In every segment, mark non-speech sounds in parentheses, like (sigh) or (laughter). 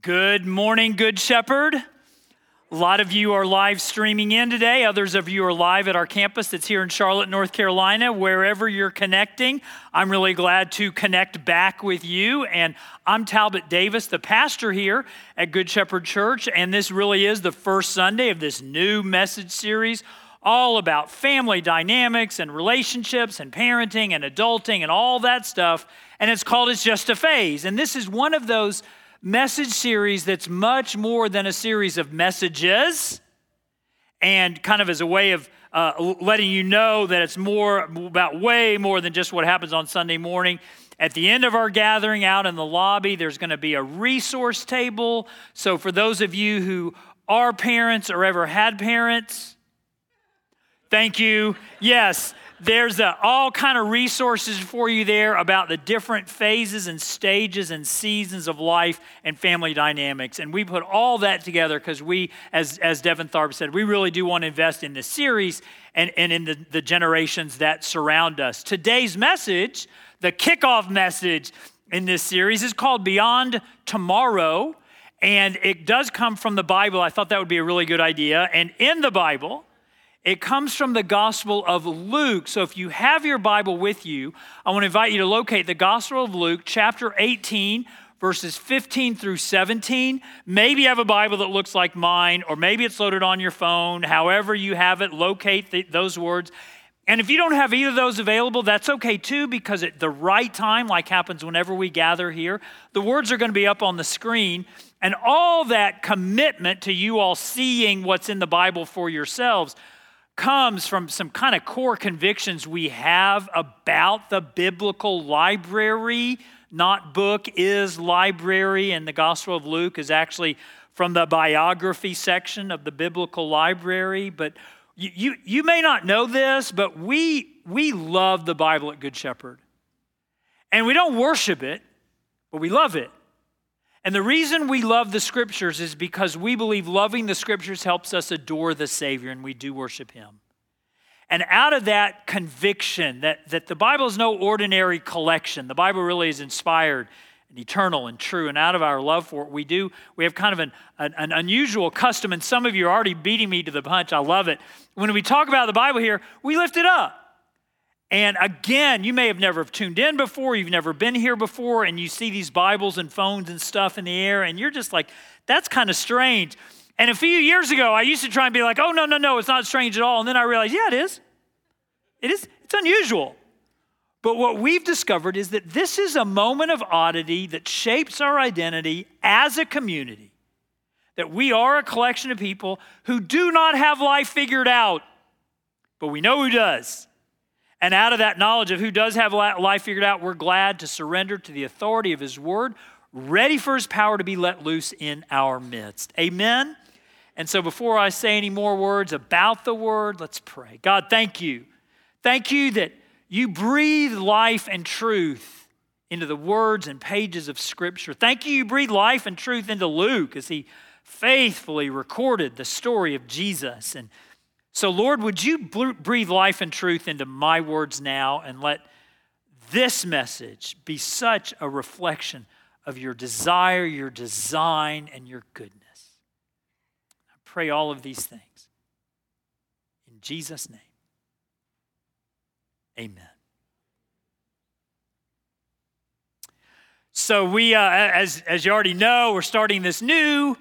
Good morning, Good Shepherd. A lot of you are live streaming in today. Others of you are live at our campus that's here in Charlotte, North Carolina. Wherever you're connecting, I'm really glad to connect back with you. And I'm Talbot Davis, the pastor here at Good Shepherd Church. And this really is the first Sunday of this new message series all about family dynamics and relationships and parenting and adulting and all that stuff. And it's called It's Just a Phase. And this is one of those message series that's much more than a series of messages and kind of as a way of uh, letting you know that it's more about way more than just what happens on Sunday morning. At the end of our gathering out in the lobby, there's going to be a resource table. So, for those of you who are parents or ever had parents, thank you. Yes, there's a, all kind of resources for you there about the different phases and stages and seasons of life and family dynamics. And we put all that together because we, as, as Devin Tharp said, we really do want to invest in this series and, and in the, the generations that surround us. Today's message, the kickoff message in this series, is called Beyond Tomorrow. And it does come from the Bible. I thought that would be a really good idea. And in the Bible, it comes from the Gospel of Luke. So if you have your Bible with you, I want to invite you to locate the Gospel of Luke, chapter 18, verses 15 through 17. Maybe you have a Bible that looks like mine, or maybe it's loaded on your phone. However, you have it, locate the, those words. And if you don't have either of those available, that's okay too, because at the right time, like happens whenever we gather here, the words are going to be up on the screen. And all that commitment to you all seeing what's in the Bible for yourselves comes from some kind of core convictions we have about the biblical library. Not book is library, and the Gospel of Luke is actually from the biography section of the biblical library. But you, you, you may not know this, but we, we love the Bible at Good Shepherd. And we don't worship it, but we love it. And the reason we love the scriptures is because we believe loving the scriptures helps us adore the Savior, and we do worship Him. And out of that conviction that, that the Bible is no ordinary collection, the Bible really is inspired and eternal and true. And out of our love for it, we do, we have kind of an, an, an, unusual custom, and some of you are already beating me to the punch. I love it. When we talk about the Bible here, we lift it up. And again, you may have never tuned in before, you've never been here before, and you see these Bibles and phones and stuff in the air, and you're just like, that's kind of strange. And a few years ago, I used to try and be like, oh, no, no, no, it's not strange at all. And then I realized, yeah, it is. It is, it's unusual. But what we've discovered is that this is a moment of oddity that shapes our identity as a community. That we are a collection of people who do not have life figured out, but we know who does. And out of that knowledge of who does have life figured out, we're glad to surrender to the authority of His Word, ready for His power to be let loose in our midst. Amen. And so, before I say any more words about the Word, let's pray. God, thank you. Thank you that you breathe life and truth into the words and pages of Scripture. Thank you, you breathe life and truth into Luke as he faithfully recorded the story of Jesus. And so, Lord, would you breathe life and truth into my words now and let this message be such a reflection of your desire, your design, and your goodness. I pray all of these things in Jesus' name. Amen. So, we, uh, as, as you already know, we're starting this new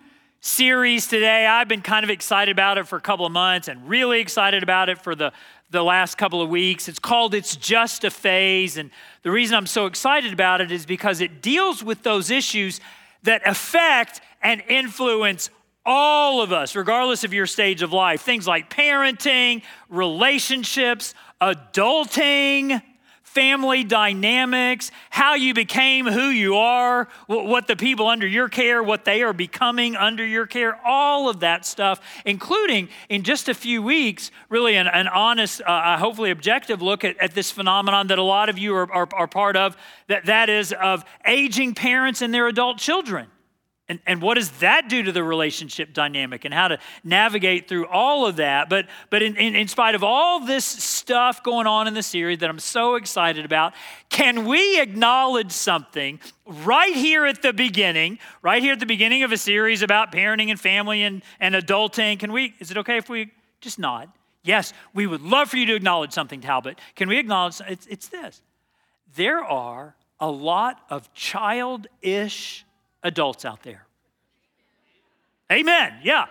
series today. I've been kind of excited about it for a couple of months and really excited about it for the, the last couple of weeks. It's called It's Just a Phase. And the reason I'm so excited about it is because it deals with those issues that affect and influence all of us, regardless of your stage of life. Things like parenting, relationships, adulting family dynamics, how you became who you are, what the people under your care, what they are becoming under your care, all of that stuff, including in just a few weeks, really an, an honest, uh, uh, hopefully objective look at, at, this phenomenon that a lot of you are, are, are part of, that, that is of aging parents and their adult children. And, and what does that do to the relationship dynamic and how to navigate through all of that? But, but in, in, in, spite of all this stuff going on in the series that I'm so excited about, can we acknowledge something right here at the beginning, right here at the beginning of a series about parenting and family and, and adulting? Can we, is it okay if we just nod? Yes, we would love for you to acknowledge something, Talbot. Can we acknowledge? It's, it's this. There are a lot of childish adults out there. Amen. Yeah.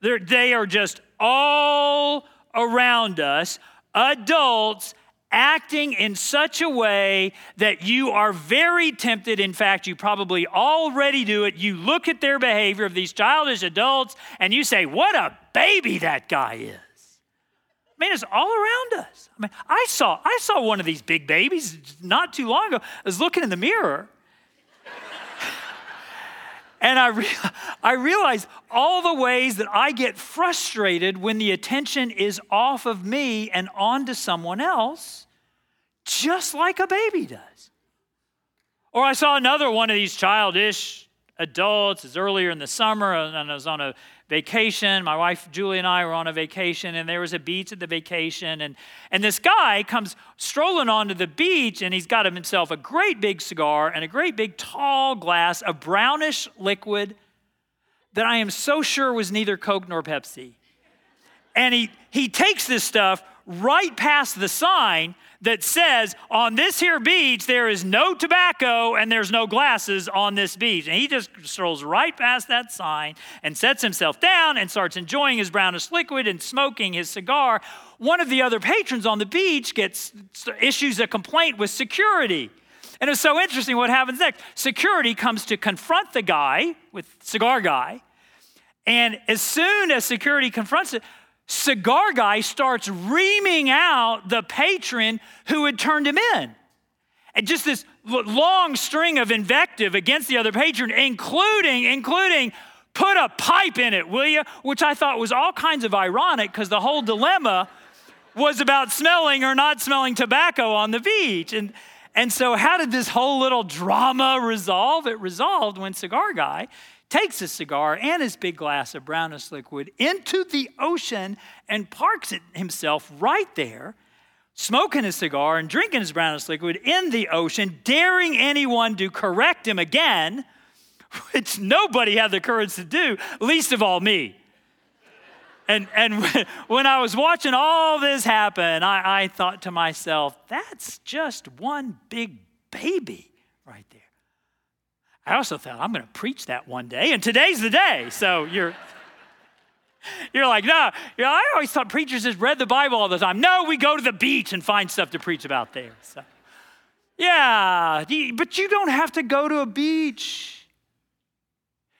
They're, they are just all around us, adults acting in such a way that you are very tempted. In fact, you probably already do it. You look at their behavior of these childish adults and you say, What a baby that guy is. I mean, it's all around us. I mean, I saw, I saw one of these big babies not too long ago. I was looking in the mirror and I, re- (laughs) I realize all the ways that I get frustrated when the attention is off of me and onto someone else, just like a baby does. Or I saw another one of these childish adults, it's earlier in the summer, and I was on a vacation. My wife Julie and I were on a vacation, and there was a beach at the vacation. And, and this guy comes strolling onto the beach, and he's got himself a great big cigar and a great big tall glass of brownish liquid that I am so sure was neither Coke nor Pepsi. And he, he takes this stuff right past the sign that says, on this here beach, there is no tobacco and there's no glasses on this beach. And he just strolls right past that sign and sets himself down and starts enjoying his brownish liquid and smoking his cigar. One of the other patrons on the beach gets issues a complaint with security. And it's so interesting what happens next. Security comes to confront the guy with cigar guy. And as soon as security confronts it, cigar guy starts reaming out the patron who had turned him in. And just this long string of invective against the other patron, including, including, put a pipe in it, will you? Which I thought was all kinds of ironic because the whole dilemma was about smelling or not smelling tobacco on the beach. And, and so, how did this whole little drama resolve? It resolved when Cigar Guy takes his cigar and his big glass of brownish liquid into the ocean and parks it himself right there, smoking his cigar and drinking his brownish liquid in the ocean, daring anyone to correct him again, (laughs) which nobody had the courage to do, least of all me. And, and (laughs) when I was watching all this happen, I, I thought to myself, that's just one big baby right there. I also thought, I'm going to preach that one day, and today's the day. So you're. You're like, no, you know, I always thought preachers just read the Bible all the time. No, we go to the beach and find stuff to preach about there. So, yeah, but you don't have to go to a beach.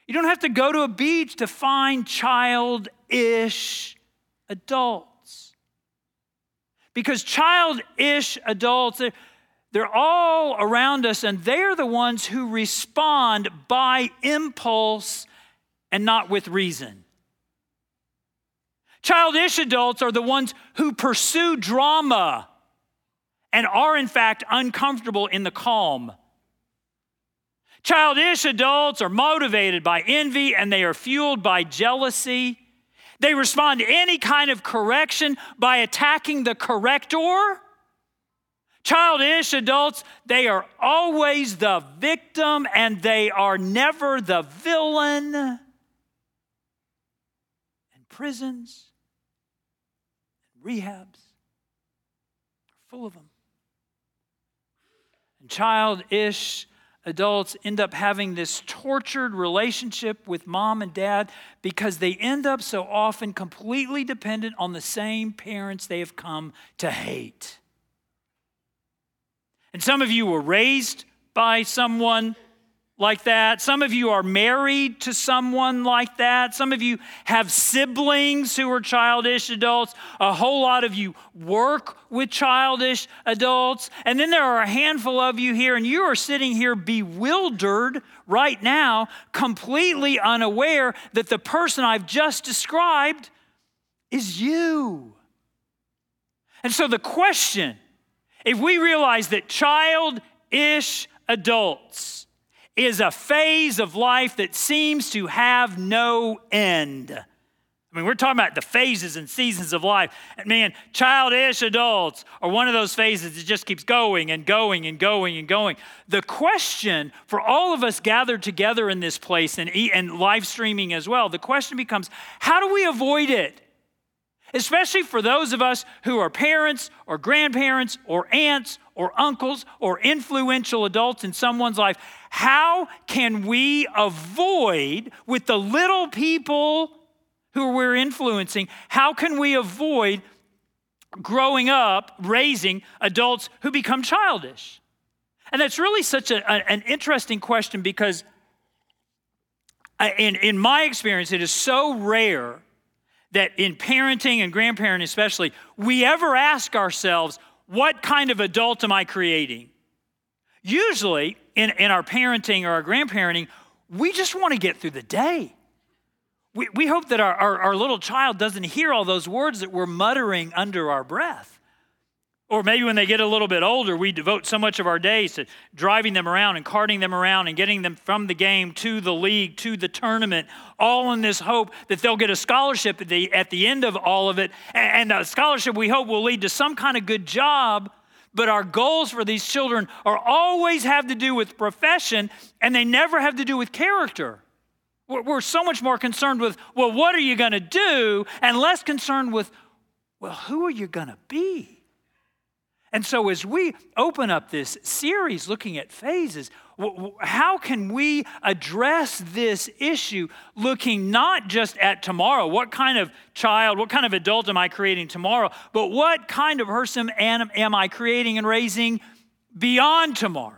You don't have to go to a beach to find childish adults. Because childish adults, they're all around us, and they're the ones who respond by impulse and not with reason. Childish adults are the ones who pursue drama and are, in fact, uncomfortable in the calm. Childish adults are motivated by envy and they are fueled by jealousy. They respond to any kind of correction by attacking the corrector. Childish adults, they are always the victim and they are never the villain. And prisons and rehabs are full of them. And childish adults end up having this tortured relationship with mom and dad because they end up so often completely dependent on the same parents they have come to hate. And some of you were raised by someone like that. Some of you are married to someone like that. Some of you have siblings who are childish adults. A whole lot of you work with childish adults. And then there are a handful of you here, and you are sitting here bewildered right now, completely unaware that the person I've just described is you. And so the question if we realize that childish adults is a phase of life that seems to have no end. I mean, we're talking about the phases and seasons of life. And man, childish adults are one of those phases that just keeps going and going and going and going. The question for all of us gathered together in this place and, and live streaming as well, the question becomes how do we avoid it? Especially for those of us who are parents or grandparents or aunts or uncles or influential adults in someone's life. How can we avoid, with the little people who we're influencing, how can we avoid growing up raising adults who become childish? And that's really such a, an interesting question because, uh, in, in my experience, it is so rare that in parenting and grandparenting especially, we ever ask ourselves, what kind of adult am I creating? Usually, in, in our parenting or our grandparenting, we just want to get through the day. We, we hope that our, our, our little child doesn't hear all those words that we're muttering under our breath. Or maybe when they get a little bit older, we devote so much of our days to driving them around and carting them around and getting them from the game to the league to the tournament, all in this hope that they'll get a scholarship at the, at the end of all of it. And a scholarship we hope will lead to some kind of good job. But our goals for these children are always have to do with profession and they never have to do with character. We're so much more concerned with, well, what are you going to do? And less concerned with, well, who are you going to be? And so, as we open up this series looking at phases, how can we address this issue looking not just at tomorrow? What kind of child, what kind of adult am I creating tomorrow? But what kind of person am I creating and raising beyond tomorrow?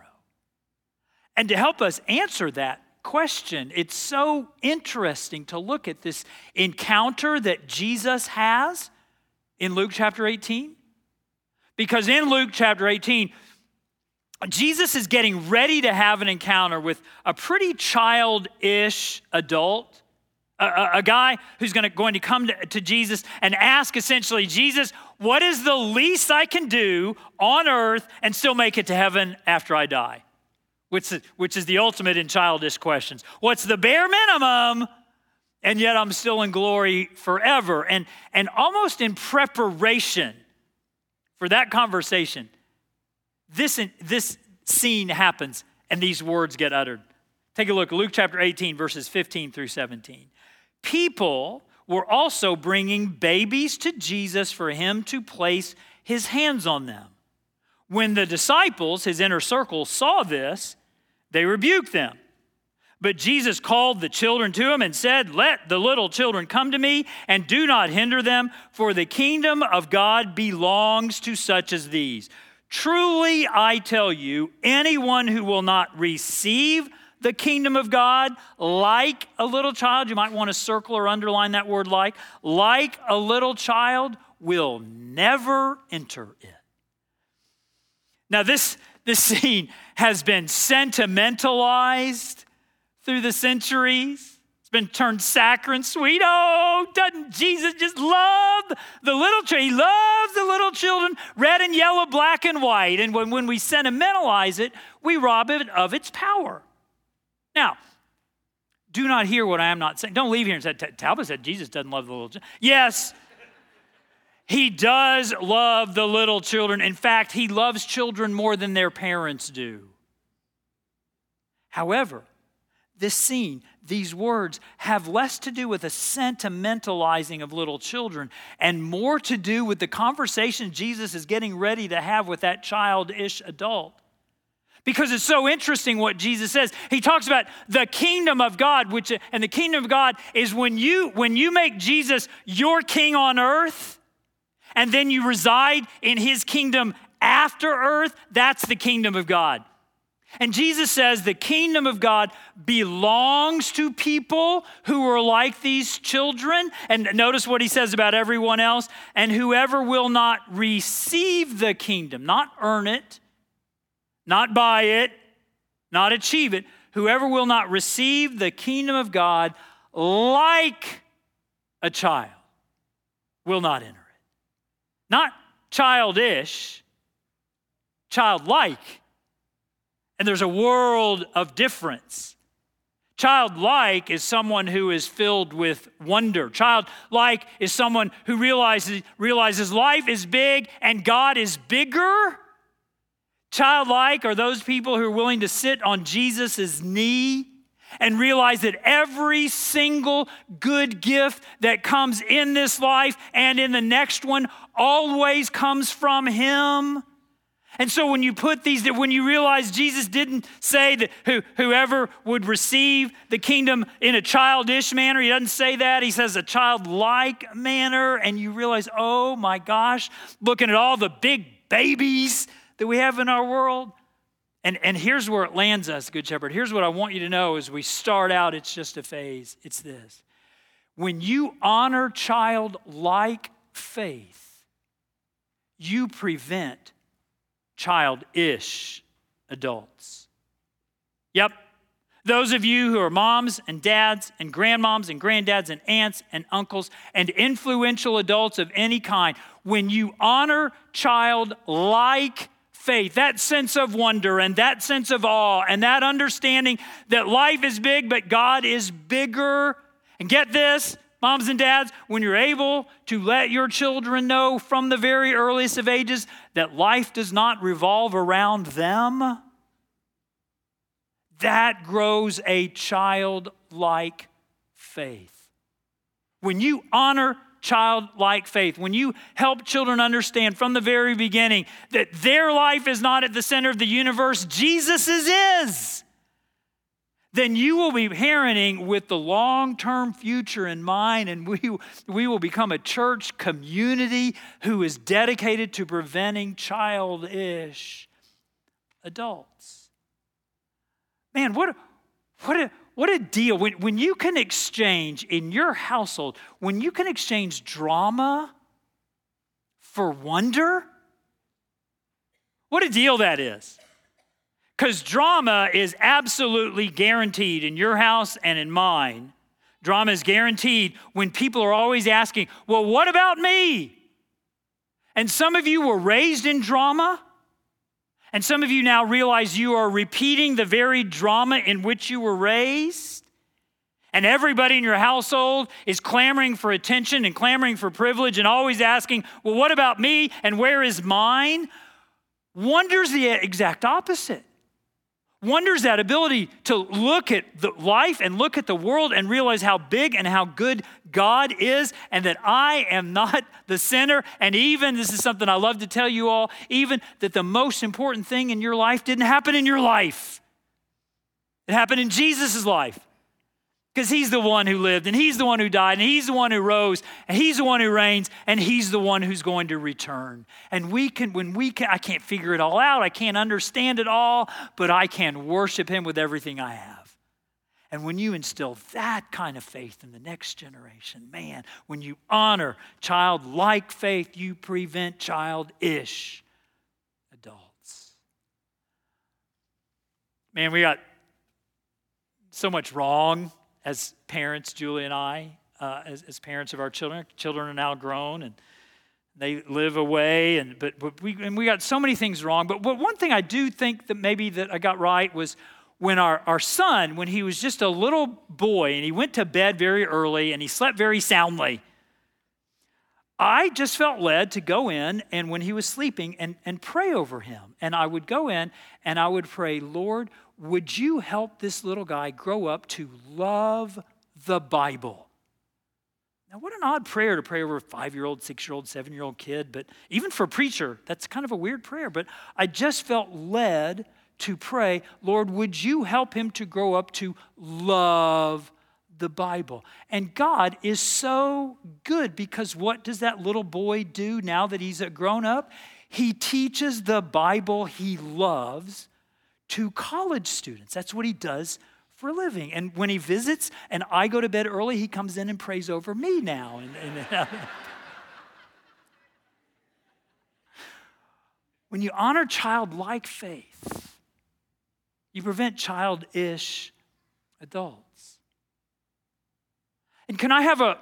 And to help us answer that question, it's so interesting to look at this encounter that Jesus has in Luke chapter 18 because in Luke chapter 18, Jesus is getting ready to have an encounter with a pretty childish adult, a, a, a guy who's gonna, going to come to, to Jesus and ask essentially, Jesus, what is the least I can do on earth and still make it to heaven after I die? Which is, which is the ultimate in childish questions. What's the bare minimum? And yet I'm still in glory forever. And, and almost in preparation for that conversation, this, this scene happens and these words get uttered. Take a look, Luke chapter 18, verses 15 through 17. People were also bringing babies to Jesus for him to place his hands on them. When the disciples, his inner circle, saw this, they rebuked them. But Jesus called the children to him and said, Let the little children come to me and do not hinder them, for the kingdom of God belongs to such as these. Truly, I tell you, anyone who will not receive the kingdom of God like a little child, you might want to circle or underline that word like, like a little child, will never enter it. Now, this, this (laughs) scene has been sentimentalized through the centuries. It's been turned saccharine sweet. Oh, doesn't Jesus just love the little children? He loves the little children, red and yellow, black and white. And when, when we sentimentalize it, we rob it of its power. Now, do not hear what I am not saying. Don't leave here and say, Talbot said Jesus doesn't love the little children. Yes, he does love the little children. In fact, he loves children more than their parents do. However, this scene, these words, have less to do with a sentimentalizing of little children and more to do with the conversation Jesus is getting ready to have with that childish adult. Because it's so interesting what Jesus says. He talks about the kingdom of God, which and the kingdom of God is when you when you make Jesus your king on earth and then you reside in his kingdom after earth, that's the kingdom of God. And Jesus says the kingdom of God belongs to people who are like these children. And notice what he says about everyone else. And whoever will not receive the kingdom, not earn it, not buy it, not achieve it, whoever will not receive the kingdom of God like a child will not enter it. Not childish, childlike And there's a world of difference. Childlike is someone who is filled with wonder. Childlike is someone who realizes, realizes life is big and God is bigger. Childlike are those people who are willing to sit on Jesus' knee and realize that every single good gift that comes in this life and in the next one always comes from Him. And so when you put these, when you realize Jesus didn't say that who, whoever would receive the kingdom in a childish manner, he doesn't say that. He says a childlike manner. And you realize, oh my gosh, looking at all the big babies that we have in our world. And, and here's where it lands us, Good Shepherd. Here's what I want you to know as we start out, it's just a phase. It's this. When you honor childlike faith, you prevent childish adults. Yep. Those of you who are moms and dads and grandmoms and granddads and aunts and uncles and influential adults of any kind, when you honor childlike faith, that sense of wonder and that sense of awe and that understanding that life is big, but God is bigger. And get this, Moms and dads, when you're able to let your children know from the very earliest of ages that life does not revolve around them, that grows a childlike faith. When you honor childlike faith, when you help children understand from the very beginning that their life is not at the center of the universe, Jesus's is then you will be parenting with the long term future in mind, and we, we will become a church community who is dedicated to preventing childish adults. Man, what, what, a, what a deal. When, when you can exchange in your household, when you can exchange drama for wonder, what a deal that is. Because drama is absolutely guaranteed in your house and in mine. Drama is guaranteed when people are always asking, Well, what about me? And some of you were raised in drama, and some of you now realize you are repeating the very drama in which you were raised. And everybody in your household is clamoring for attention and clamoring for privilege and always asking, Well, what about me? And where is mine? Wonder's the exact opposite. Wonders that ability to look at the life and look at the world and realize how big and how good God is, and that I am not (laughs) the sinner. And even, this is something I love to tell you all, even that the most important thing in your life didn't happen in your life, it happened in Jesus' life. Because he's the one who lived, and he's the one who died, and he's the one who rose, and he's the one who reigns, and he's the one who's going to return. And we can, when we can, I can't figure it all out, I can't understand it all, but I can worship him with everything I have. And when you instill that kind of faith in the next generation, man, when you honor childlike faith, you prevent childish adults. Man, we got so much wrong as parents, Julie and I, uh, as, as, parents of our children. Children are now grown and they live away, and but, but we and we got so many things wrong. But, but one thing I do think that maybe that I got right was when our, our son, when he was just a little boy and he went to bed very early and he slept very soundly. I just felt led to go in and when he was sleeping and, and pray over him. And I would go in and I would pray, Lord, would you help this little guy grow up to love the Bible? Now, what an odd prayer to pray over a five year old, six year old, seven year old kid, but even for a preacher, that's kind of a weird prayer. But I just felt led to pray, Lord, would you help him to grow up to love the Bible? And God is so good because what does that little boy do now that he's a grown up? He teaches the Bible he loves to college students. That's what he does for a living. And when he visits and I go to bed early, he comes in and prays over me now. And, and uh, (laughs) when you honor childlike faith, you prevent childish adults. And can I have a,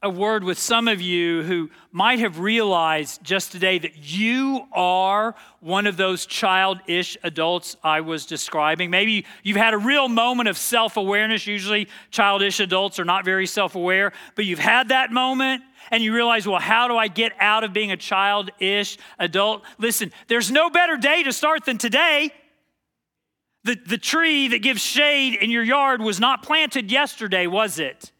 a word with some of you who might have realized just today that you are one of those childish adults I was describing. Maybe you've had a real moment of self awareness. Usually, childish adults are not very self aware, but you've had that moment and you realize, well, how do I get out of being a childish adult? Listen, there's no better day to start than today. The, the tree that gives shade in your yard was not planted yesterday, was it?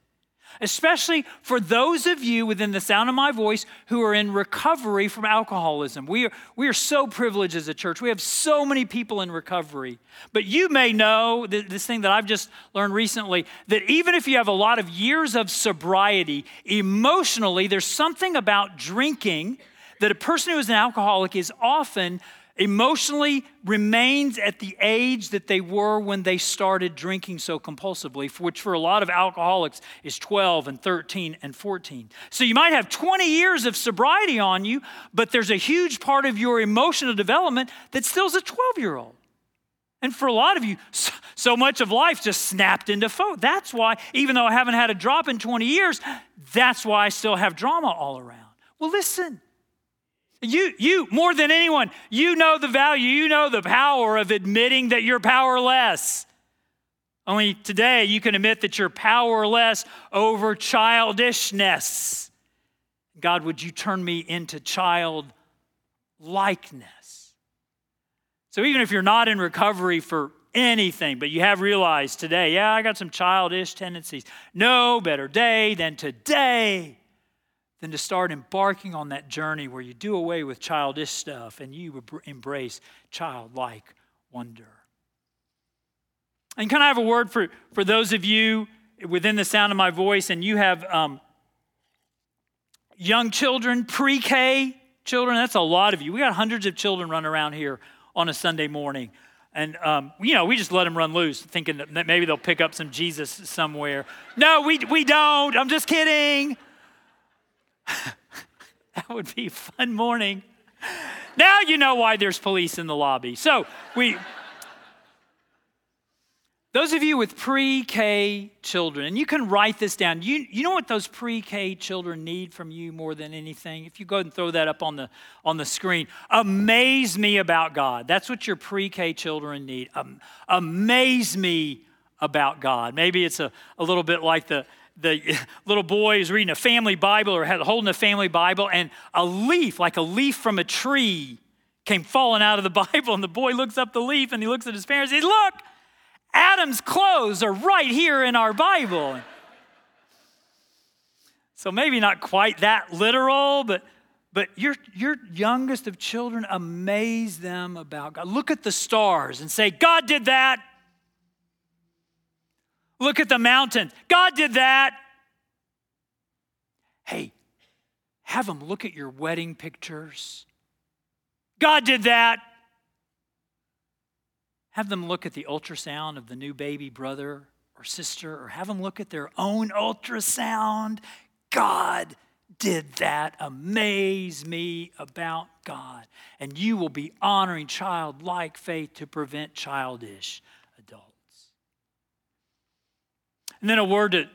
Especially for those of you within the sound of my voice who are in recovery from alcoholism. We are, we are so privileged as a church. We have so many people in recovery. But you may know this thing that I've just learned recently that even if you have a lot of years of sobriety, emotionally, there's something about drinking that a person who is an alcoholic is often emotionally remains at the age that they were when they started drinking so compulsively, which for a lot of alcoholics is 12 and 13 and 14. So you might have 20 years of sobriety on you, but there's a huge part of your emotional development that still's a 12 year old. And for a lot of you, so much of life just snapped into focus. That's why, even though I haven't had a drop in 20 years, that's why I still have drama all around. Well, listen, you, you, more than anyone, you know the value, you know the power of admitting that you're powerless. Only today you can admit that you're powerless over childishness. God, would you turn me into child likeness? So even if you're not in recovery for anything, but you have realized today, yeah, I got some childish tendencies. No better day than today than to start embarking on that journey where you do away with childish stuff and you embrace childlike wonder. And can I have a word for, for those of you within the sound of my voice and you have um, young children, pre K children? That's a lot of you. We got hundreds of children running around here on a Sunday morning. And, um, you know, we just let them run loose, thinking that maybe they'll pick up some Jesus somewhere. No, we, we don't. I'm just kidding. (laughs) that would be fun morning. Now you know why there's police in the lobby. So we. Those of you with pre K children, and you can write this down, you, you know what those pre K children need from you more than anything? If you go and throw that up on the, on the screen, amaze me about God. That's what your pre K children need. Um, amaze me about God. Maybe it's a, a little bit like the, the (laughs) little boy is reading a family Bible or holding a family Bible, and a leaf, like a leaf from a tree, came falling out of the (laughs) Bible. And the boy looks up the leaf and he looks at his parents. He says, Look, Adam's clothes are right here in our Bible. So maybe not quite that literal, but but your, your youngest of children amaze them about God. Look at the stars and say, God did that. Look at the mountain. God did that. Hey, have them look at your wedding pictures. God did that. Have them look at the ultrasound of the new baby brother or sister, or have them look at their own ultrasound. God did that. Amaze me about God. And you will be honoring childlike faith to prevent childish And then a word to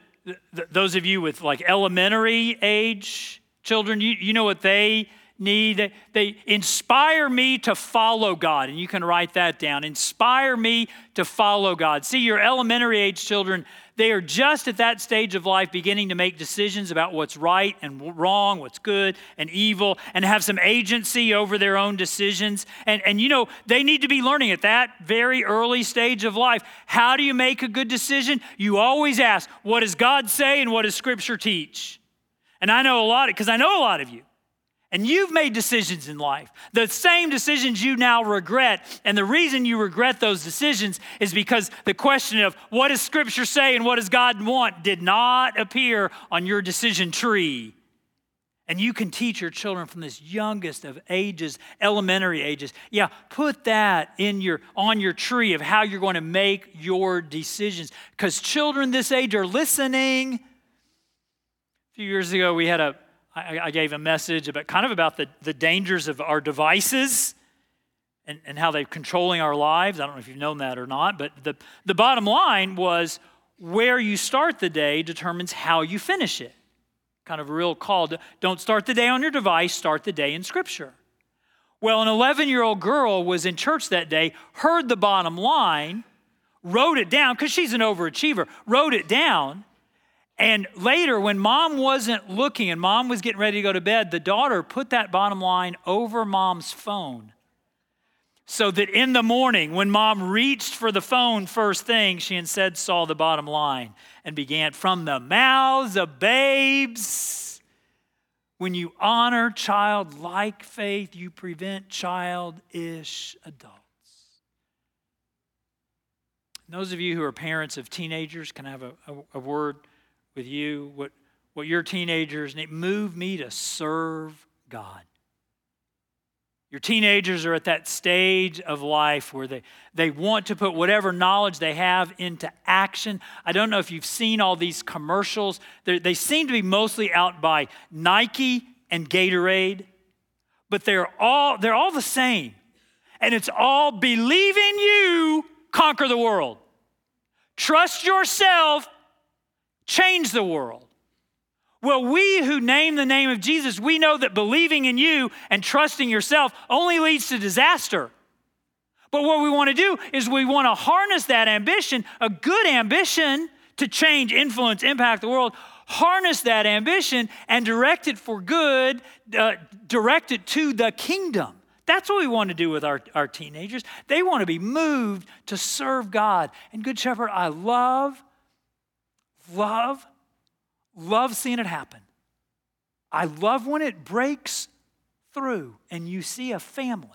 those of you with like elementary age children, you, you know what they need. They, they inspire me to follow God. And you can write that down. Inspire me to follow God. See, your elementary age children, they are just at that stage of life beginning to make decisions about what's right and wrong, what's good and evil, and have some agency over their own decisions. And, and you know, they need to be learning at that very early stage of life. How do you make a good decision? You always ask, what does God say and what does Scripture teach? And I know a lot, because I know a lot of you. And you've made decisions in life, the same decisions you now regret. And the reason you regret those decisions is because the question of what does Scripture say and what does God want did not appear on your decision tree. And you can teach your children from this youngest of ages, elementary ages. Yeah, put that in your on your tree of how you're going to make your decisions. Because children this age are listening. A few years ago, we had a I, I gave a message about kind of about the, the dangers of our devices and, and how they're controlling our lives. I don't know if you've known that or not, but the, the bottom line was where you start the day determines how you finish it. Kind of a real call. To, don't start the day on your device, start the day in Scripture. Well, an 11 year old girl was in church that day, heard the bottom line, wrote it down, because she's an overachiever, wrote it down. And later, when mom wasn't looking and mom was getting ready to go to bed, the daughter put that bottom line over mom's phone. So that in the morning, when mom reached for the phone first thing, she instead saw the bottom line and began from the mouths of babes when you honor childlike faith, you prevent childish adults. those of you who are parents of teenagers can I have a, a, a word with you. What, what your teenagers need, move me to serve God. Your teenagers are at that stage of life where they, they want to put whatever knowledge they have into action. I don't know if you've seen all these commercials. They're, they seem to be mostly out by Nike and Gatorade, but they're all, they're all the same. And it's all believe in you, conquer the world. Trust yourself, change the world. Well, we who name the name of Jesus, we know that believing in you and trusting yourself only leads to disaster. But what we want to do is we want to harness that ambition, a good ambition to change, influence, impact the world, harness that ambition and direct it for good, uh, direct it to the kingdom. That's what we want to do with our, our teenagers. They want to be moved to serve God. And, Good Shepherd, I love, love Love seeing it happen. I love when it breaks through and you see a family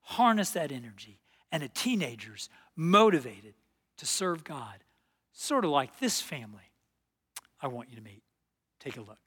harness that energy and a teenager's motivated to serve God, sort of like this family I want you to meet. Take a look.